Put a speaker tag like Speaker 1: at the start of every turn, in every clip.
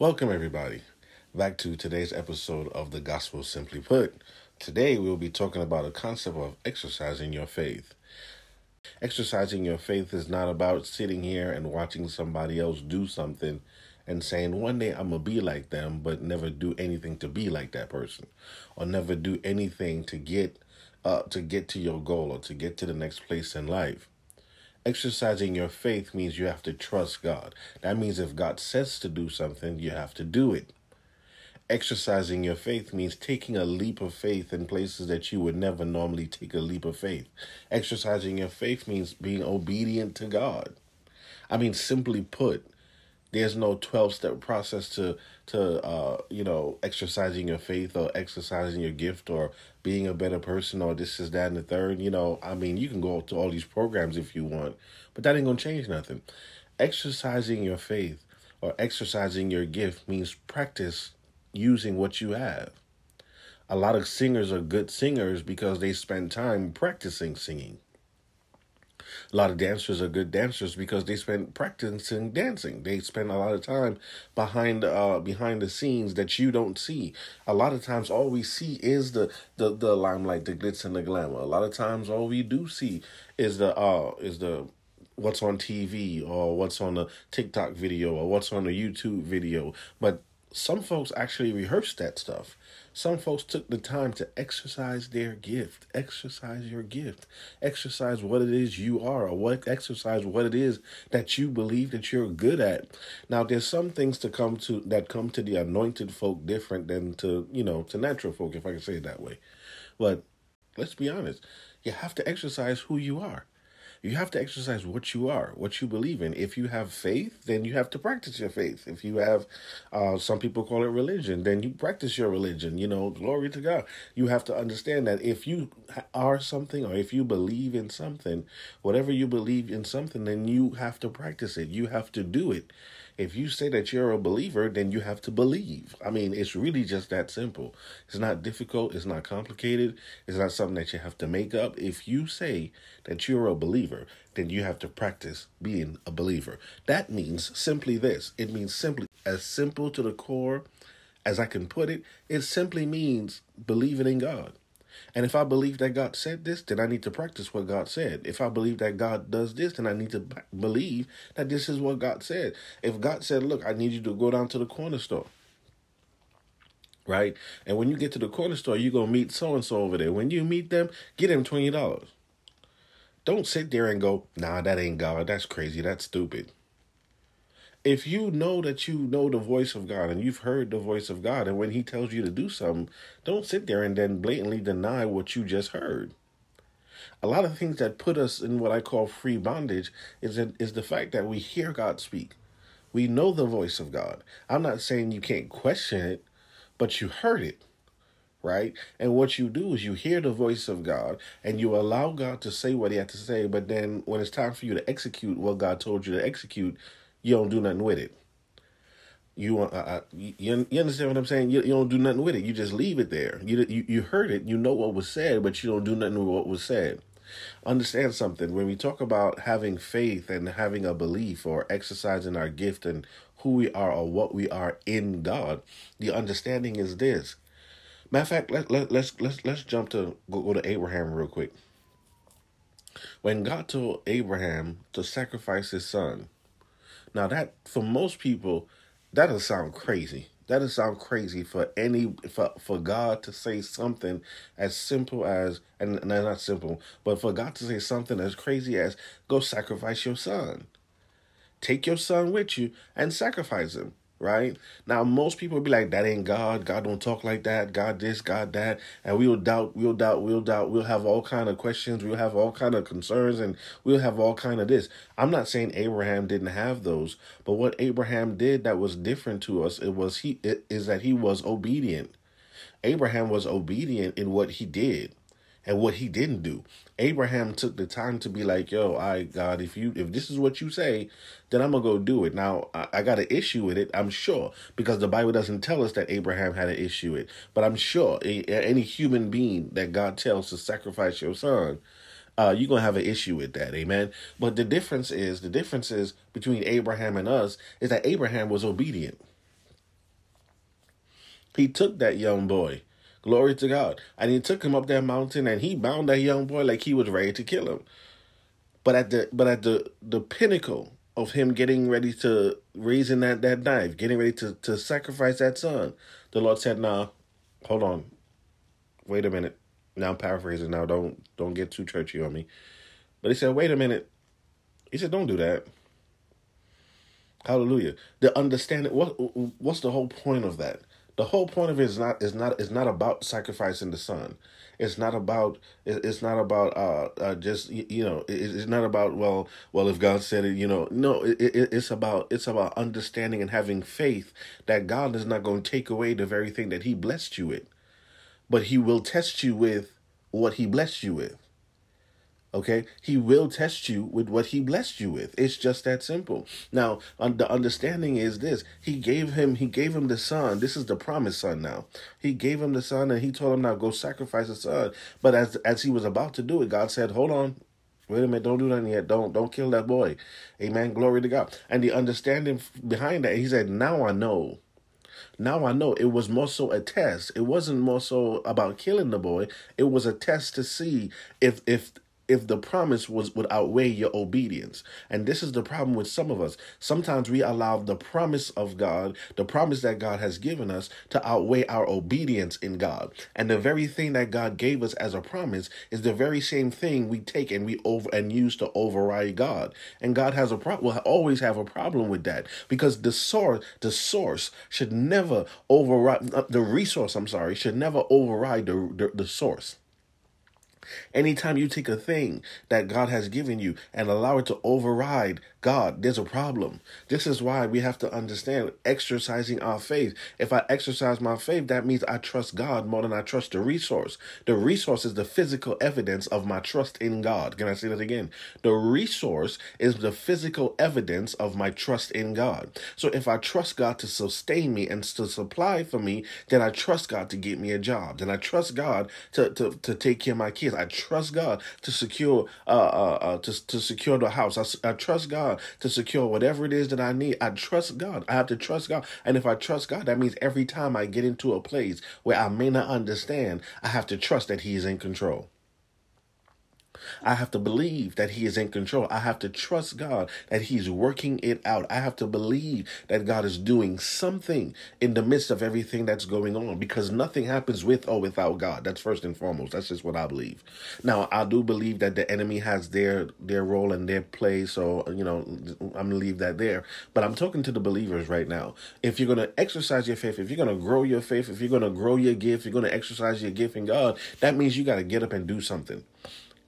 Speaker 1: Welcome, everybody, back to today's episode of The Gospel Simply Put. Today, we'll be talking about a concept of exercising your faith. Exercising your faith is not about sitting here and watching somebody else do something and saying, one day I'm going to be like them, but never do anything to be like that person, or never do anything to get. Uh, to get to your goal or to get to the next place in life. Exercising your faith means you have to trust God. That means if God says to do something, you have to do it. Exercising your faith means taking a leap of faith in places that you would never normally take a leap of faith. Exercising your faith means being obedient to God. I mean, simply put, there's no 12 step process to to uh you know exercising your faith or exercising your gift or being a better person or this is that and the third you know i mean you can go to all these programs if you want but that ain't gonna change nothing. Exercising your faith or exercising your gift means practice using what you have. A lot of singers are good singers because they spend time practicing singing a lot of dancers are good dancers because they spend practicing dancing. They spend a lot of time behind uh behind the scenes that you don't see. A lot of times all we see is the the, the limelight, the glitz and the glamour. A lot of times all we do see is the uh is the what's on TV or what's on the TikTok video or what's on the YouTube video. But some folks actually rehearse that stuff. Some folks took the time to exercise their gift. Exercise your gift. Exercise what it is you are, or what exercise what it is that you believe that you're good at. Now, there's some things to come to that come to the anointed folk different than to you know to natural folk, if I can say it that way. But let's be honest, you have to exercise who you are. You have to exercise what you are, what you believe in. If you have faith, then you have to practice your faith. If you have, uh, some people call it religion, then you practice your religion. You know, glory to God. You have to understand that if you are something or if you believe in something, whatever you believe in something, then you have to practice it. You have to do it. If you say that you're a believer, then you have to believe. I mean, it's really just that simple. It's not difficult. It's not complicated. It's not something that you have to make up. If you say that you're a believer, then you have to practice being a believer. That means simply this it means simply as simple to the core as I can put it. It simply means believing in God. And if I believe that God said this, then I need to practice what God said. If I believe that God does this, then I need to believe that this is what God said. If God said, Look, I need you to go down to the corner store, right? And when you get to the corner store, you're going to meet so and so over there. When you meet them, get them $20. Don't sit there and go, Nah, that ain't God. That's crazy. That's stupid if you know that you know the voice of God and you've heard the voice of God, and when He tells you to do something, don't sit there and then blatantly deny what you just heard. A lot of things that put us in what I call free bondage is that, is the fact that we hear God speak. We know the voice of God. I'm not saying you can't question it, but you heard it, right? And what you do is you hear the voice of God and you allow God to say what He had to say, but then when it's time for you to execute what God told you to execute, you don't do nothing with it. You uh, uh you, you understand what I'm saying? You, you don't do nothing with it. You just leave it there. You, you you heard it. You know what was said, but you don't do nothing with what was said. Understand something. When we talk about having faith and having a belief or exercising our gift and who we are or what we are in God, the understanding is this. Matter of fact, let, let, let's let's let's jump to go, go to Abraham real quick. When God told Abraham to sacrifice his son, now that for most people, that'll sound crazy. That'll sound crazy for any for for God to say something as simple as and, and not simple, but for God to say something as crazy as go sacrifice your son. Take your son with you and sacrifice him right? Now most people be like, that ain't God. God don't talk like that. God this, God that. And we'll doubt, we'll doubt, we'll doubt, we'll have all kind of questions, we'll have all kind of concerns, and we'll have all kind of this. I'm not saying Abraham didn't have those, but what Abraham did that was different to us, it was he it, is that he was obedient. Abraham was obedient in what he did and what he didn't do. Abraham took the time to be like, "Yo, I God, if you if this is what you say, then I'm gonna go do it." Now I, I got an issue with it, I'm sure, because the Bible doesn't tell us that Abraham had an issue with. It. But I'm sure any human being that God tells to sacrifice your son, uh, you're gonna have an issue with that, amen. But the difference is the difference is between Abraham and us is that Abraham was obedient. He took that young boy. Glory to God. And he took him up that mountain and he bound that young boy like he was ready to kill him. But at the but at the the pinnacle of him getting ready to raising that, that knife, getting ready to, to sacrifice that son, the Lord said, Nah, hold on. Wait a minute. Now I'm paraphrasing now, don't don't get too churchy on me. But he said, wait a minute. He said, Don't do that. Hallelujah. The understanding what what's the whole point of that? The whole point of it is not is not is not about sacrificing the son. It's not about it's not about uh, uh just you know it's not about well well if God said it you know no it, it, it's about it's about understanding and having faith that God is not going to take away the very thing that He blessed you with, but He will test you with what He blessed you with. Okay, he will test you with what he blessed you with. It's just that simple. Now, the understanding is this: he gave him, he gave him the son. This is the promised son. Now, he gave him the son, and he told him now go sacrifice the son. But as as he was about to do it, God said, "Hold on, Wait a minute, don't do that yet. Don't don't kill that boy. Amen. Glory to God. And the understanding behind that, he said, Now I know. Now I know it was more so a test. It wasn't more so about killing the boy. It was a test to see if if if the promise was would outweigh your obedience. And this is the problem with some of us. Sometimes we allow the promise of God, the promise that God has given us, to outweigh our obedience in God. And the very thing that God gave us as a promise is the very same thing we take and we over and use to override God. And God has a problem will always have a problem with that because the source the source should never override uh, the resource, I'm sorry, should never override the, the, the source. Anytime you take a thing that God has given you and allow it to override God, there's a problem. This is why we have to understand exercising our faith. If I exercise my faith, that means I trust God more than I trust the resource. The resource is the physical evidence of my trust in God. Can I say that again? The resource is the physical evidence of my trust in God. So if I trust God to sustain me and to supply for me, then I trust God to get me a job. Then I trust God to, to, to take care of my kids. I trust God to secure uh, uh, uh to, to secure the house. I, I trust God God to secure whatever it is that I need. I trust God. I have to trust God. And if I trust God, that means every time I get into a place where I may not understand, I have to trust that He is in control. I have to believe that He is in control. I have to trust God that He's working it out. I have to believe that God is doing something in the midst of everything that's going on because nothing happens with or without God. That's first and foremost. That's just what I believe. Now, I do believe that the enemy has their their role and their place. So, you know, I'm to leave that there. But I'm talking to the believers right now. If you're to exercise your faith, if you're to grow your faith, if you're to grow your gift, you're to exercise your gift in God, that means you got to get up and do something.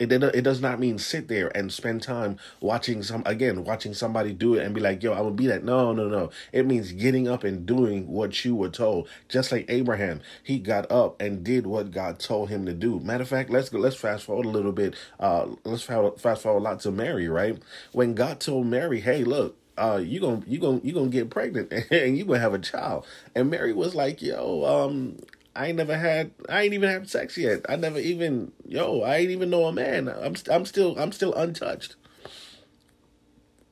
Speaker 1: It, it, it does not mean sit there and spend time watching some again watching somebody do it and be like yo I will be that. No no no. It means getting up and doing what you were told. Just like Abraham he got up and did what God told him to do. Matter of fact let's go let's fast forward a little bit uh let's fast forward a lot to Mary right? When God told Mary hey look uh, you gonna you gonna you gonna get pregnant and you gonna have a child. And Mary was like, yo, um, I ain't never had I ain't even had sex yet. I never even yo, I ain't even know a man. I'm I'm still I'm still untouched.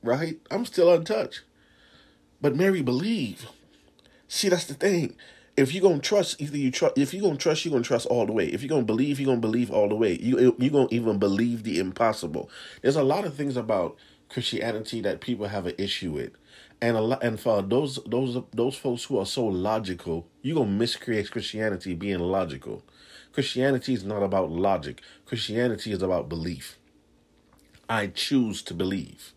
Speaker 1: Right? I'm still untouched. But Mary believe. See, that's the thing. If you're gonna trust, either you trust. If you're gonna trust, you're gonna trust all the way. If you're gonna believe, you're gonna believe all the way. You you're gonna even believe the impossible. There's a lot of things about Christianity that people have an issue with and a lot, and for those those those folks who are so logical, you gonna miscreate Christianity being logical. Christianity is not about logic. Christianity is about belief. I choose to believe.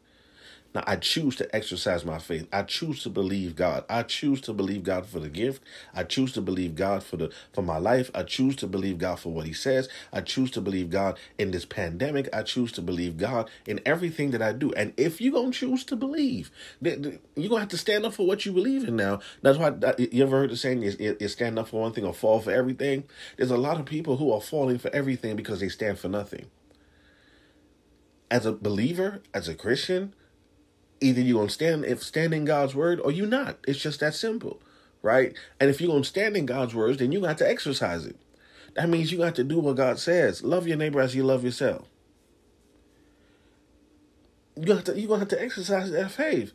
Speaker 1: Now, I choose to exercise my faith. I choose to believe God. I choose to believe God for the gift. I choose to believe God for the for my life. I choose to believe God for what He says. I choose to believe God in this pandemic. I choose to believe God in everything that I do. And if you're gonna choose to believe, you're gonna have to stand up for what you believe in. Now, that's why uh, you ever heard the saying is you stand up for one thing or fall for everything. There's a lot of people who are falling for everything because they stand for nothing. As a believer, as a Christian, either you're gonna stand if stand in God's word or you not. It's just that simple, right? And if you're gonna stand in God's words, then you got to exercise it. That means you got to do what God says. Love your neighbor as you love yourself. You have to you're gonna have to exercise that faith.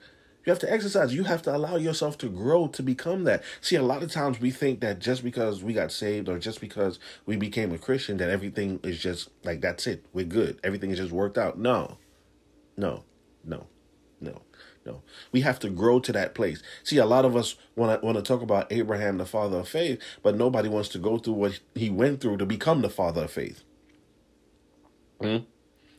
Speaker 1: You have to exercise. You have to allow yourself to grow to become that. See, a lot of times we think that just because we got saved or just because we became a Christian, that everything is just like that's it. We're good. Everything is just worked out. No, no, no, no, no. We have to grow to that place. See, a lot of us want to want to talk about Abraham, the father of faith, but nobody wants to go through what he went through to become the father of faith. Hmm?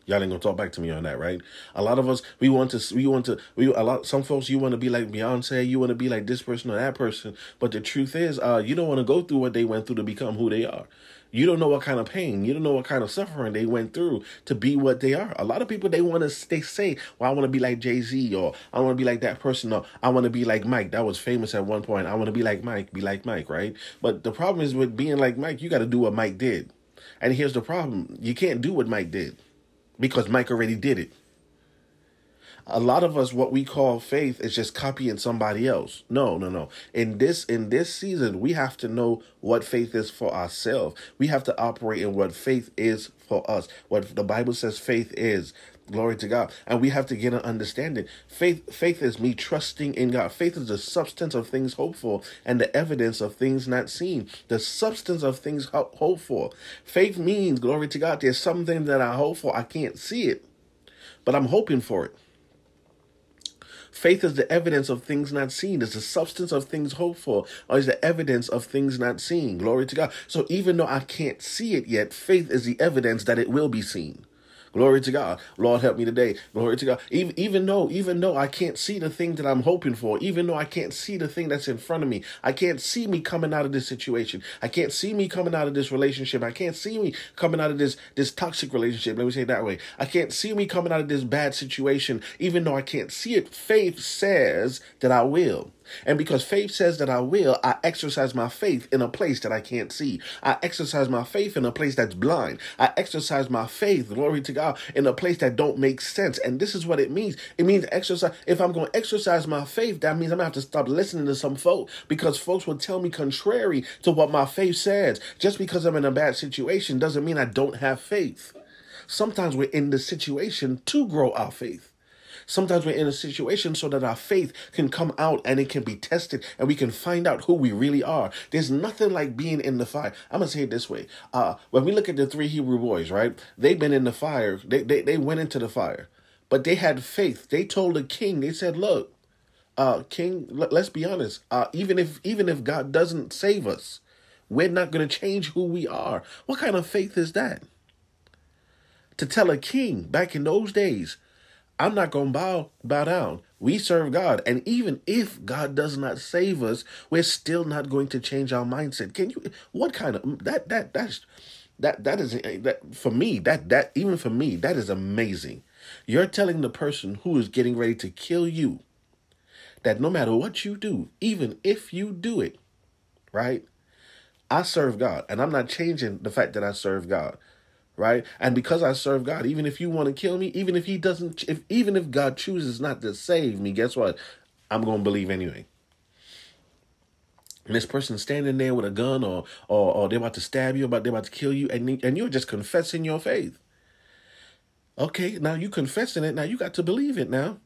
Speaker 1: Y'all ain't gonna talk back to me on that, right? A lot of us, we want to, we want to, we a lot. Some folks, you want to be like Beyonce, you want to be like this person or that person, but the truth is, uh, you don't want to go through what they went through to become who they are. You don't know what kind of pain, you don't know what kind of suffering they went through to be what they are. A lot of people, they want to, they say, well, I want to be like Jay Z, or I want to be like that person, or I want to be like Mike. That was famous at one point. I want to be like Mike, be like Mike, right? But the problem is with being like Mike, you got to do what Mike did. And here's the problem you can't do what Mike did because Mike already did it. A lot of us, what we call faith, is just copying somebody else. No, no, no. In this in this season, we have to know what faith is for ourselves. We have to operate in what faith is for us. What the Bible says faith is. Glory to God. And we have to get an understanding. Faith faith is me trusting in God. Faith is the substance of things hoped for and the evidence of things not seen. The substance of things hoped for. Faith means, glory to God, there's something that I hope for. I can't see it, but I'm hoping for it. Faith is the evidence of things not seen. It's the substance of things hoped for, or is the evidence of things not seen. Glory to God. So even though I can't see it yet, faith is the evidence that it will be seen. Glory to God. Lord help me today. Glory to God. Even even though even though I can't see the thing that I'm hoping for, even though I can't see the thing that's in front of me, I can't see me coming out of this situation. I can't see me coming out of this relationship. I can't see me coming out of this this toxic relationship. Let me say it that way. I can't see me coming out of this bad situation, even though I can't see it. Faith says that I will. And because faith says that I will, I exercise my faith in a place that I can't see. I exercise my faith in a place that's blind. I exercise my faith, glory to God, in a place that don't make sense. And this is what it means. It means exercise. If I'm going to exercise my faith, that means I'm going to have to stop listening to some folk because folks will tell me contrary to what my faith says. Just because I'm in a bad situation doesn't mean I don't have faith. Sometimes we're in the situation to grow our faith. Sometimes we're in a situation so that our faith can come out and it can be tested and we can find out who we really are. There's nothing like being in the fire. I'm gonna say it this way. Uh, when we look at the three Hebrew boys, right? They've been in the fire. They they, they went into the fire, but they had faith. They told the king. They said, "Look, uh, King, let, us be honest. Uh, even if even if God doesn't save us, we're not going to change who we are. What kind of faith is that? To tell a king back in those days, I'm not going to bow bow down. We serve God, and even if God does not save us, we're still not going to change our mindset. Can you? What kind of that that that's that that is eh, that for me that that even for me that is amazing. You're telling the person who is getting ready to kill you that no matter what you do, even if you do it, right? I serve God, and I'm not changing the fact that I serve God right? And because I serve God, even if you want to kill me, even if He doesn't, if even if God chooses not to save me, guess what? I'm gonna believe anyway. And this person standing there with a gun, or or, or they're about to stab you, about they're about to kill you, and and you're just confessing your faith. Okay, now you confessing it. Now you got to believe it. Now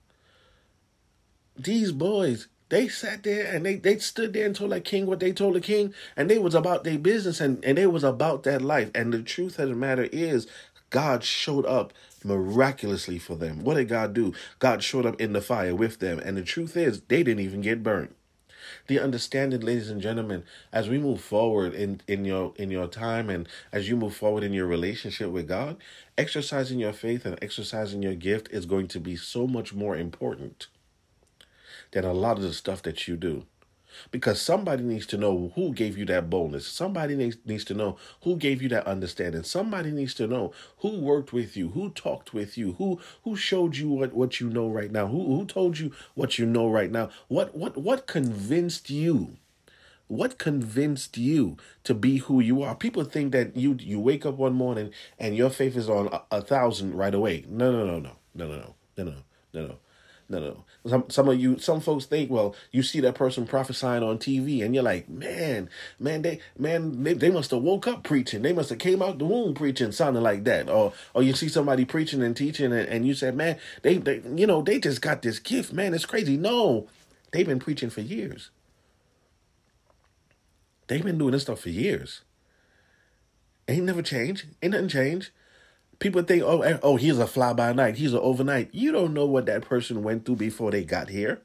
Speaker 1: these boys they sat there and they, they stood there and told that king what they told the king, and they was about their business and, and they was about that life. And the truth of the matter is, God showed up miraculously for them. What did God do? God showed up in the fire with them. And the truth is, they didn't even get burnt. The understanding, ladies and gentlemen, as we move forward in, in your in your time and as you move forward in your relationship with God, exercising your faith and exercising your gift is going to be so much more important than a lot of the stuff that you do. Because somebody needs to know who gave you that boldness. Somebody needs, needs to know who gave you that understanding. Somebody needs to know who worked with you, who talked with you, who who showed you what, what you know right now, who who told you what you know right now. What what what convinced you? What convinced you to be who you are? People think that you you wake up one morning and your faith is on a, a thousand right away. No, no, no, no, no, no, no, no, no, no. No, no. Some some of you, some folks think, well, you see that person prophesying on TV, and you're like, man, man, they, man, they, they must have woke up preaching. They must have came out the womb preaching, sounding like that. Or, or you see somebody preaching and teaching, and, and you said, man, they, they, you know, they just got this gift, man. It's crazy. No, they've been preaching for years. They've been doing this stuff for years. Ain't never changed. Ain't nothing changed. People think, oh, eh, oh, he's a fly by night. He's an overnight. You don't know what that person went through before they got here.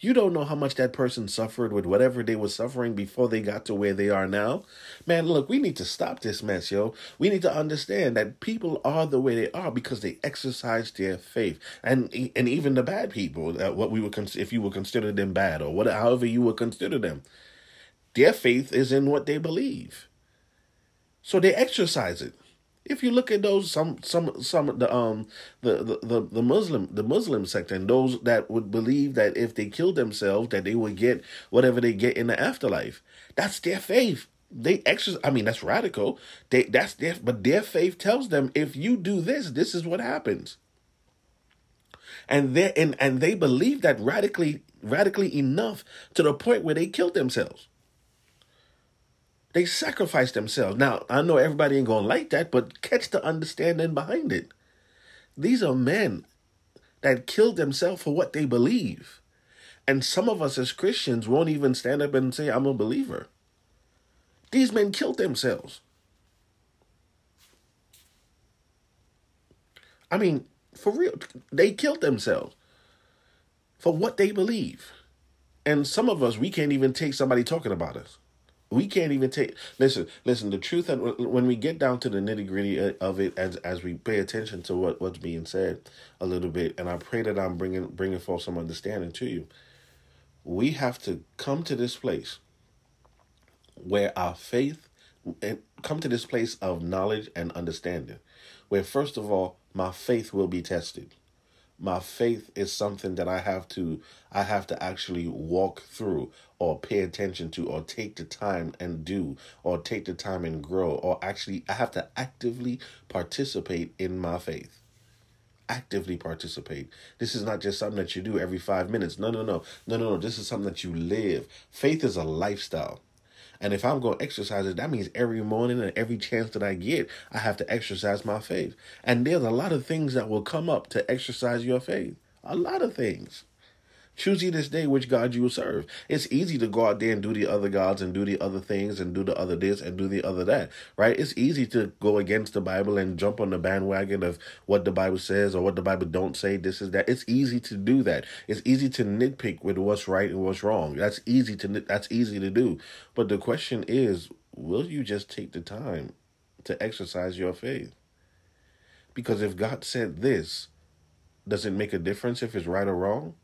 Speaker 1: You don't know how much that person suffered with whatever they were suffering before they got to where they are now. Man, look, we need to stop this mess, yo. We need to understand that people are the way they are because they exercise their faith, and and even the bad people, uh, what we would cons- if you would consider them bad or what, however you would consider them, their faith is in what they believe, so they exercise it. If you look at those some some some the um the, the the the Muslim the Muslim sect and those that would believe that if they killed themselves that they would get whatever they get in the afterlife, that's their faith. They exercise. I mean, that's radical. They that's their but their faith tells them if you do this, this is what happens. And they and and they believe that radically radically enough to the point where they killed themselves. They sacrificed themselves. Now, I know everybody ain't going to like that, but catch the understanding behind it. These are men that killed themselves for what they believe. And some of us as Christians won't even stand up and say, I'm a believer. These men killed themselves. I mean, for real, they killed themselves for what they believe. And some of us, we can't even take somebody talking about us. We can't even take listen. Listen, the truth and when we get down to the nitty gritty of it, as as we pay attention to what what's being said a little bit, and I pray that I'm bringing bringing forth some understanding to you. We have to come to this place where our faith and come to this place of knowledge and understanding, where first of all my faith will be tested my faith is something that I have to I have to actually walk through or pay attention to or take the time and do or take the time and grow or actually I have to actively participate in my faith. Actively participate. This is not just something that you do every 5 minutes. No, no, no. No, no, no. This is something that you live. Faith is a lifestyle. And if I'm going to exercise it, that means every morning and every chance that I get, I have to exercise my faith. And there's a lot of things that will come up to exercise your faith. A lot of things. Choose ye this day which God you will serve. It's easy to go out there and do the other gods and do the other things and do the other this and do the other that, right? It's easy to go against the Bible and jump on the bandwagon of what the Bible says or what the Bible don't say. This is that. It's easy to do that. It's easy to nitpick with what's right and what's wrong. That's easy to that's easy to do. But the question is, will you just take the time to exercise your faith? Because if God said this, does it make a difference if it's right or wrong?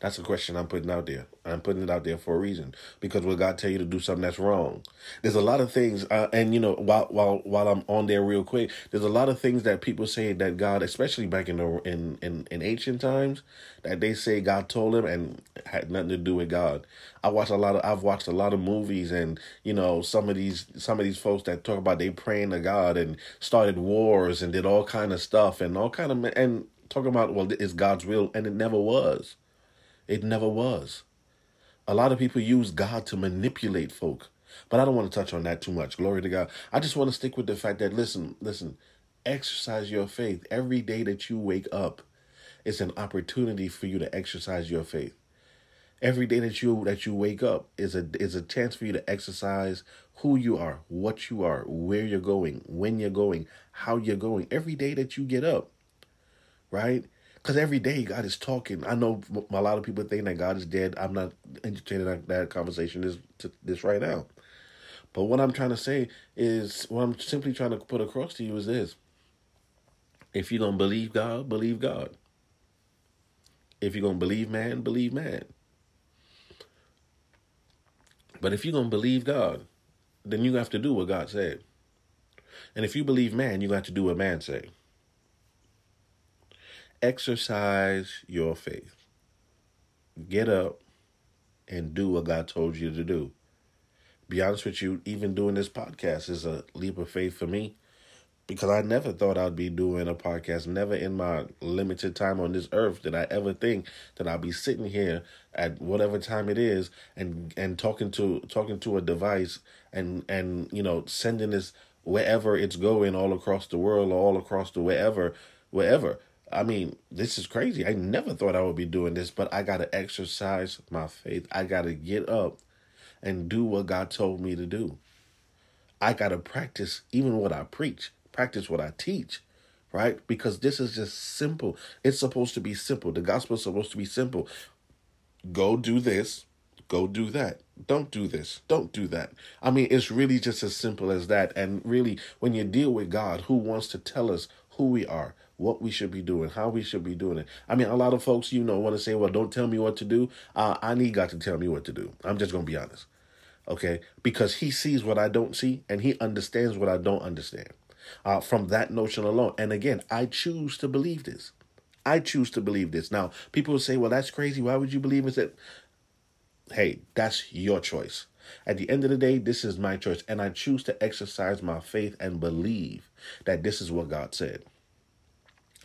Speaker 1: That's a question I'm putting out there. I'm putting it out there for a reason because will God tell you to do something that's wrong? There's a lot of things, uh, and you know, while while while I'm on there real quick, there's a lot of things that people say that God, especially back in the in in, in ancient times, that they say God told them and had nothing to do with God. I watch a lot of I've watched a lot of movies, and you know, some of these some of these folks that talk about they praying to God and started wars and did all kind of stuff and all kind of and talking about well, it's God's will, and it never was. It never was. A lot of people use God to manipulate folk. But I don't want to touch on that too much. Glory to God. I just want to stick with the fact that listen, listen, exercise your faith. Every day that you wake up, it's an opportunity for you to exercise your faith. Every day that you that you wake up is a is a chance for you to exercise who you are, what you are, where you're going, when you're going, how you're going. Every day that you get up, right? Because every day God is talking. I know a lot of people think that God is dead. I'm not entertaining that, conversation this this right now. But what I'm trying to say is, what I'm simply trying to put across to you is this: if you're gonna believe God, believe God. If you're gonna believe man, believe man. But if you're gonna believe God, then you have to do what God said. And if you believe man, you got to do what man say exercise your faith. Get up and do what God told you to do. Be honest with you, even doing this podcast is a leap of faith for me. because I never thought I'd be doing a podcast. Never in my limited time on this earth did I ever think that I'd be sitting here at whatever time it is and and talking to talking to a device and and you know sending this wherever it's going all across the world or all across the wherever wherever. I mean, this is crazy. I never thought I would be doing this, but I got to exercise my faith. I got to get up and do what God told me to do. I got to practice even what I preach practice what I teach, right? Because this is just simple. It's supposed to be simple. The gospel is supposed to be simple. Go do this, go do that. Don't do this, don't do that. I mean, it's really just as simple as that. And really, when you deal with God, who wants to tell us who we are, what we should be doing, how we should be doing it. I mean, a lot of folks, you know, want to say, well, don't tell me what to do. Uh, I need God to tell me what to do. I'm just going to be honest. Okay? Because He sees what I don't see and He understands what I don't understand uh, from that notion alone. And again, I choose to believe this. I choose to believe this. Now, people will say, well, that's crazy. Why would you believe it? Hey, that's your choice. At the end of the day, this is my choice. And I choose to exercise my faith and believe that this is what God said.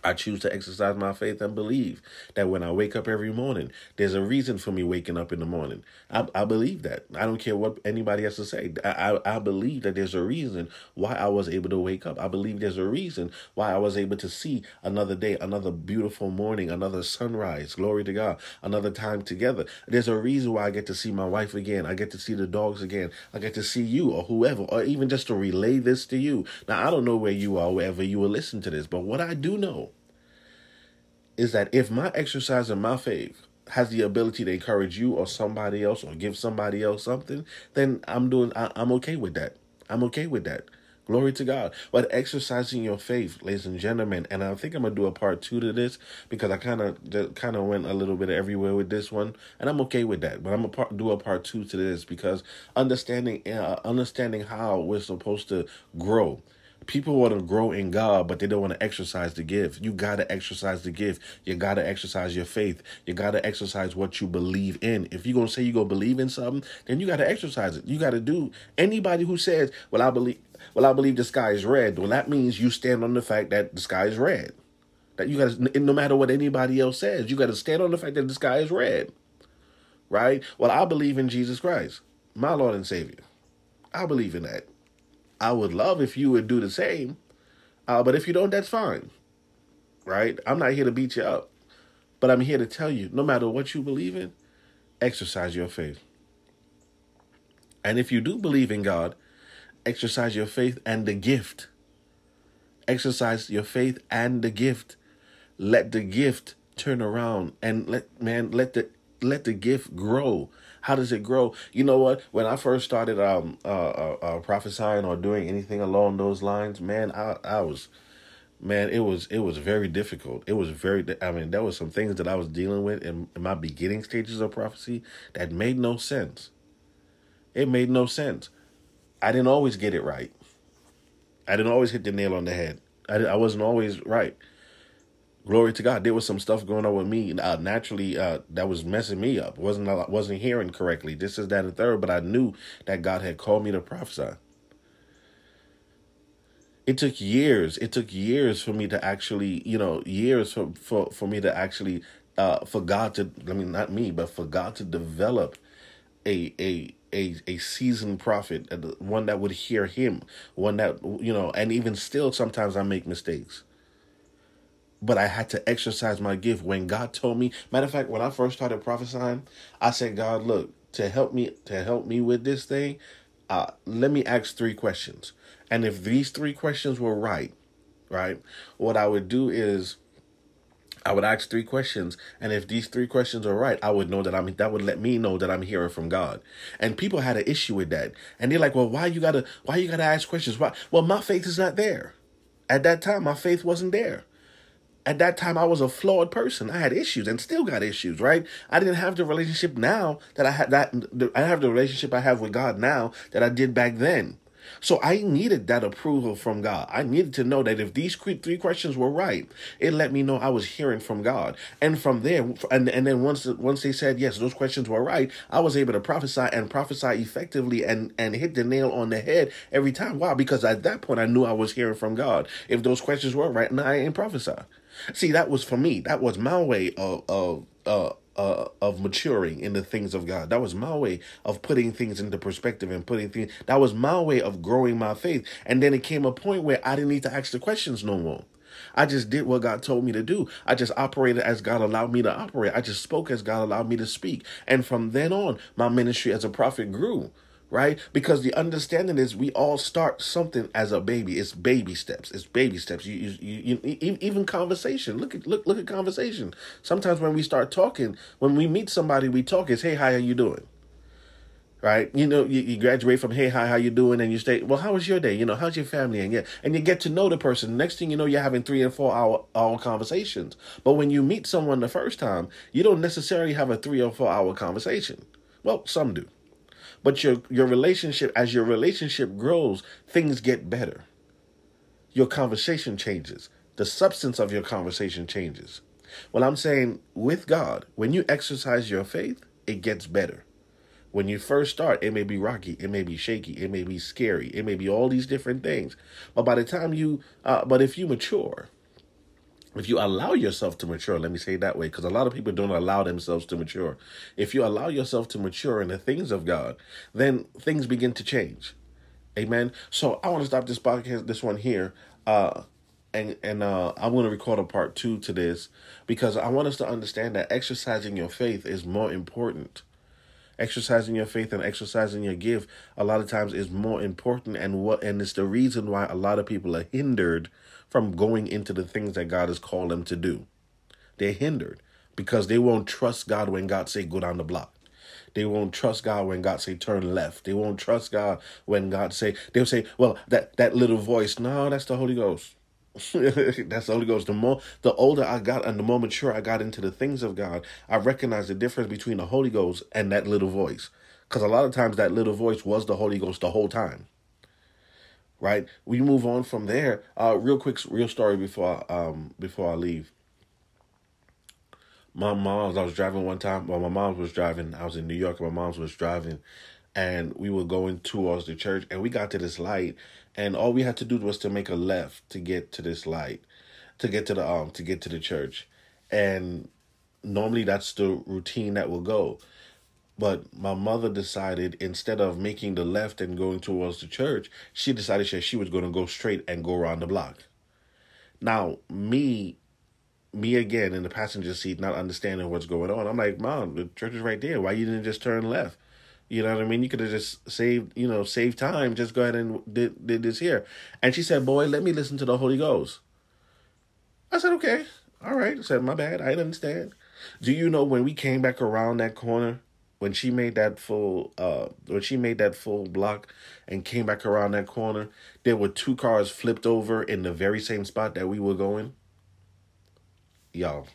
Speaker 1: I choose to exercise my faith and believe that when I wake up every morning, there's a reason for me waking up in the morning. I, I believe that. I don't care what anybody has to say. I, I, I believe that there's a reason why I was able to wake up. I believe there's a reason why I was able to see another day, another beautiful morning, another sunrise. Glory to God. Another time together. There's a reason why I get to see my wife again. I get to see the dogs again. I get to see you or whoever, or even just to relay this to you. Now, I don't know where you are, wherever you will listen to this, but what I do know is that if my exercise of my faith has the ability to encourage you or somebody else or give somebody else something, then I'm doing. I, I'm okay with that. I'm okay with that. Glory to God. But exercising your faith, ladies and gentlemen, and I think I'm gonna do a part two to this because I kind of kind of went a little bit everywhere with this one, and I'm okay with that. But I'm gonna do a part two to this because understanding uh, understanding how we're supposed to grow people want to grow in God, but they don't want to exercise the gift. You got to exercise the gift. You got to exercise your faith. You got to exercise what you believe in. If you're going to say you're going to believe in something, then you got to exercise it. You got to do anybody who says, well, I believe, well, I believe the sky is red. Well, that means you stand on the fact that the sky is red. That you got to, no matter what anybody else says, you got to stand on the fact that the sky is red. Right? Well, I believe in Jesus Christ, my Lord and Savior. I believe in that. I would love if you would do the same. Uh, but if you don't, that's fine. Right? I'm not here to beat you up. But I'm here to tell you no matter what you believe in, exercise your faith. And if you do believe in God, exercise your faith and the gift. Exercise your faith and the gift. Let the gift turn around and let man let the let the gift grow. How does it grow? You know what? When I first started um uh, uh, uh prophesying or doing anything along those lines, man, I I was man, it was it was very difficult. It was very I mean, there was some things that I was dealing with in, in my beginning stages of prophecy that made no sense. It made no sense. I didn't always get it right. I didn't always hit the nail on the head. I, I wasn't always right glory to God. There was some stuff going on with me uh, naturally uh, that was messing me up. wasn't I wasn't hearing correctly. This is that and third, but I knew that God had called me to prophesy. It took years. It took years for me to actually, you know, years for for for me to actually, uh, for God to. I mean, not me, but for God to develop a a a a seasoned prophet, one that would hear Him, one that you know, and even still, sometimes I make mistakes but I had to exercise my gift. When God told me, matter of fact, when I first started prophesying, I said, God, look, to help me to help me with this thing, uh, let me ask three questions. And if these three questions were right, right, what I would do is I would ask three questions, and if these three questions are right, I would know that I'm. That would let me know that I'm hearing from God. And people had an issue with that, and they're like, "Well, why you gotta? Why you gotta ask questions? Why? Well, my faith is not there. At that time, my faith wasn't there at that time I was a flawed person. I had issues and still got issues, right? I didn't have the relationship now that I had that I have the relationship I have with God now that I did back then. So I needed that approval from God. I needed to know that if these three questions were right, it let me know I was hearing from God. And from there, and, and then once once they said yes, those questions were right, I was able to prophesy and prophesy effectively and and hit the nail on the head every time. Why? Because at that point I knew I was hearing from God. If those questions were right, and I ain't prophesy. See, that was for me. That was my way of of uh, uh, of maturing in the things of God. That was my way of putting things into perspective and putting things. That was my way of growing my faith. And then it came a point where I didn't need to ask the questions no more. I just did what God told me to do. I just operated as God allowed me to operate. I just spoke as God allowed me to speak. And from then on, my ministry as a prophet grew right? Because the understanding is we all start something as a baby. It's baby steps. It's baby steps. You, you, you, you, even conversation. Look at look look at conversation. Sometimes when we start talking, when we meet somebody, we talk. Is hey, how are you doing? Right? You know, you, you graduate from hey, hi, how you doing, and you stay. Well, how was your day? You know, how's your family? And yeah, and you get to know the person. Next thing you know, you're having three and four hour hour conversations. But when you meet someone the first time, you don't necessarily have a three or four hour conversation. Well, some do. But your your relationship as your relationship grows, things get better. Your conversation changes. The substance of your conversation changes. Well, I'm saying with God, when you exercise your faith, it gets better. When you first start, it may be rocky, it may be shaky, it may be scary, it may be all these different things. But by the time you, uh, but if you mature, if you allow yourself to mature, let me say it that way, because a lot of people don't allow themselves to mature. If you allow yourself to mature in the things of God, then things begin to change. Amen. So I want to stop this podcast, this one here, uh, and and uh, I'm going to record a part two to this because I want us to understand that exercising your faith is more important. Exercising your faith and exercising your gift a lot of times is more important, and what and it's the reason why a lot of people are hindered from going into the things that God has called them to do. They're hindered because they won't trust God when God say go down the block. They won't trust God when God say turn left. They won't trust God when God say they'll say, well, that that little voice, no, that's the Holy Ghost. that's the Holy Ghost. The more the older I got and the more mature I got into the things of God, I recognized the difference between the Holy Ghost and that little voice. Because a lot of times that little voice was the Holy Ghost the whole time right? We move on from there. Uh, real quick, real story before um before I leave. My mom's. I was driving one time. Well, my mom was driving. I was in New York. And my mom's was driving, and we were going towards the church. And we got to this light, and all we had to do was to make a left to get to this light, to get to the um to get to the church, and normally that's the routine that will go. But my mother decided instead of making the left and going towards the church, she decided she, she was going to go straight and go around the block. Now, me, me again in the passenger seat, not understanding what's going on. I'm like, Mom, the church is right there. Why you didn't just turn left? You know what I mean? You could have just saved, you know, saved time. Just go ahead and did, did this here. And she said, Boy, let me listen to the Holy Ghost. I said, Okay. All right. I said, My bad. I didn't understand. Do you know when we came back around that corner, when she made that full uh when she made that full block and came back around that corner, there were two cars flipped over in the very same spot that we were going. Y'all.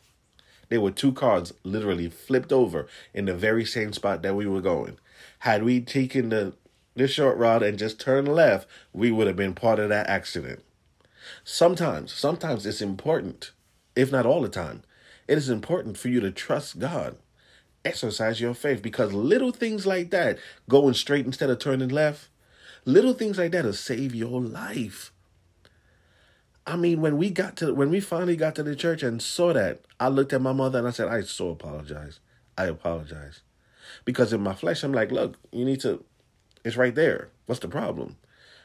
Speaker 1: There were two cars literally flipped over in the very same spot that we were going. Had we taken the this short route and just turned left, we would have been part of that accident. Sometimes, sometimes it's important, if not all the time, it is important for you to trust God exercise your faith because little things like that, going straight instead of turning left, little things like that will save your life. I mean, when we got to when we finally got to the church and saw that, I looked at my mother and I said, I so apologize. I apologize. Because in my flesh, I'm like, look, you need to it's right there. What's the problem?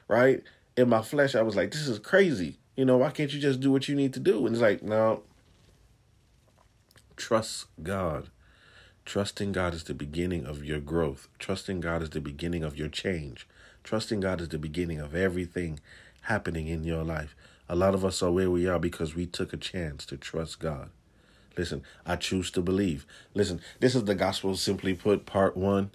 Speaker 1: Right? In my flesh, I was like, this is crazy. You know, why can't you just do what you need to do? And it's like, no. Trust God. Trusting God is the beginning of your growth. Trusting God is the beginning of your change. Trusting God is the beginning of everything happening in your life. A lot of us are where we are because we took a chance to trust God. Listen, I choose to believe. Listen, this is the gospel simply put, part one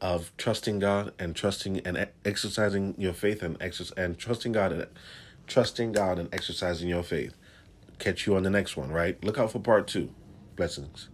Speaker 1: of trusting God and trusting and exercising your faith and exercise and trusting God and trusting God and exercising your faith. Catch you on the next one, right? Look out for part two. Blessings.